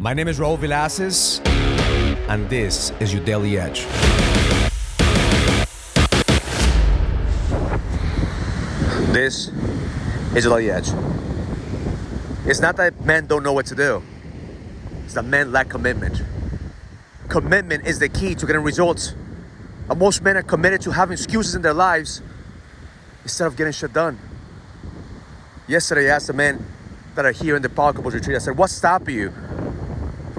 My name is Raul Villacis, and this is your Daily Edge. This is your Daily Edge. It's not that men don't know what to do, it's that men lack commitment. Commitment is the key to getting results. And most men are committed to having excuses in their lives instead of getting shit done. Yesterday, I asked the men that are here in the Power Couples Retreat, I said, What's stopping you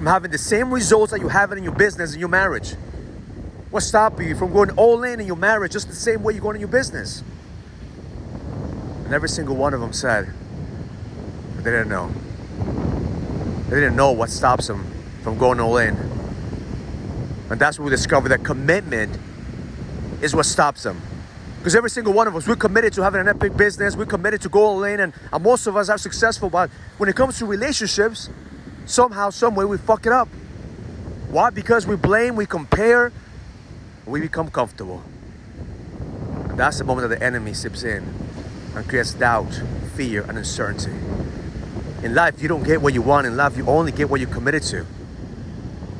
from having the same results that you have in your business and your marriage? What's stopping you from going all in in your marriage just the same way you're going in your business? And every single one of them said they didn't know. They didn't know what stops them from going all in. And that's when we discovered that commitment is what stops them. Because every single one of us, we're committed to having an epic business, we're committed to go all in, and, and most of us are successful. But when it comes to relationships, somehow, someway, we fuck it up. Why? Because we blame, we compare, we become comfortable. And that's the moment that the enemy sips in and creates doubt, fear, and uncertainty. In life, you don't get what you want. In life, you only get what you're committed to.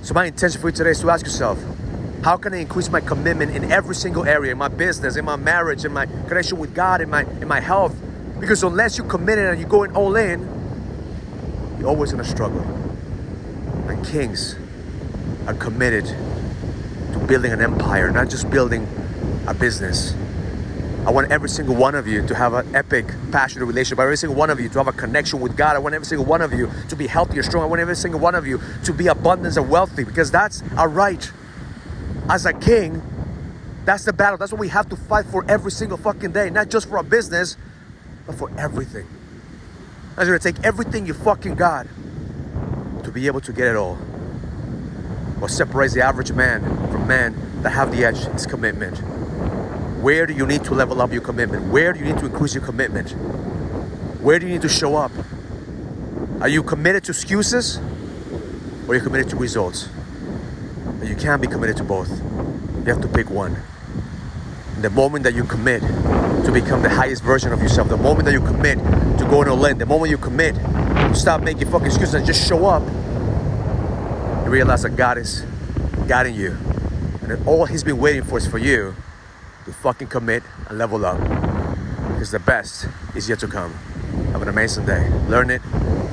So, my intention for you today is to ask yourself how can I increase my commitment in every single area, in my business, in my marriage, in my connection with God, in my in my health? Because unless you're committed and you're going all in, you're always gonna struggle. And kings are committed to building an empire, not just building a business. I want every single one of you to have an epic, passionate relationship. I want Every single one of you to have a connection with God. I want every single one of you to be healthy or strong. I want every single one of you to be abundant and wealthy because that's our right as a king, that's the battle. That's what we have to fight for every single fucking day. Not just for our business, but for everything. That's gonna take everything you fucking got to be able to get it all. What separates the average man from men that have the edge is commitment. Where do you need to level up your commitment? Where do you need to increase your commitment? Where do you need to show up? Are you committed to excuses or are you committed to results? You can't be committed to both. You have to pick one. The moment that you commit to become the highest version of yourself, the moment that you commit to go going all in, the moment you commit to stop making fucking excuses and just show up, you realize that God is guiding you. And that all He's been waiting for is for you to fucking commit and level up. Because the best is yet to come. Have an amazing day. Learn it,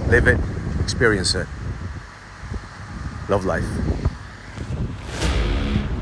live it, experience it. Love life.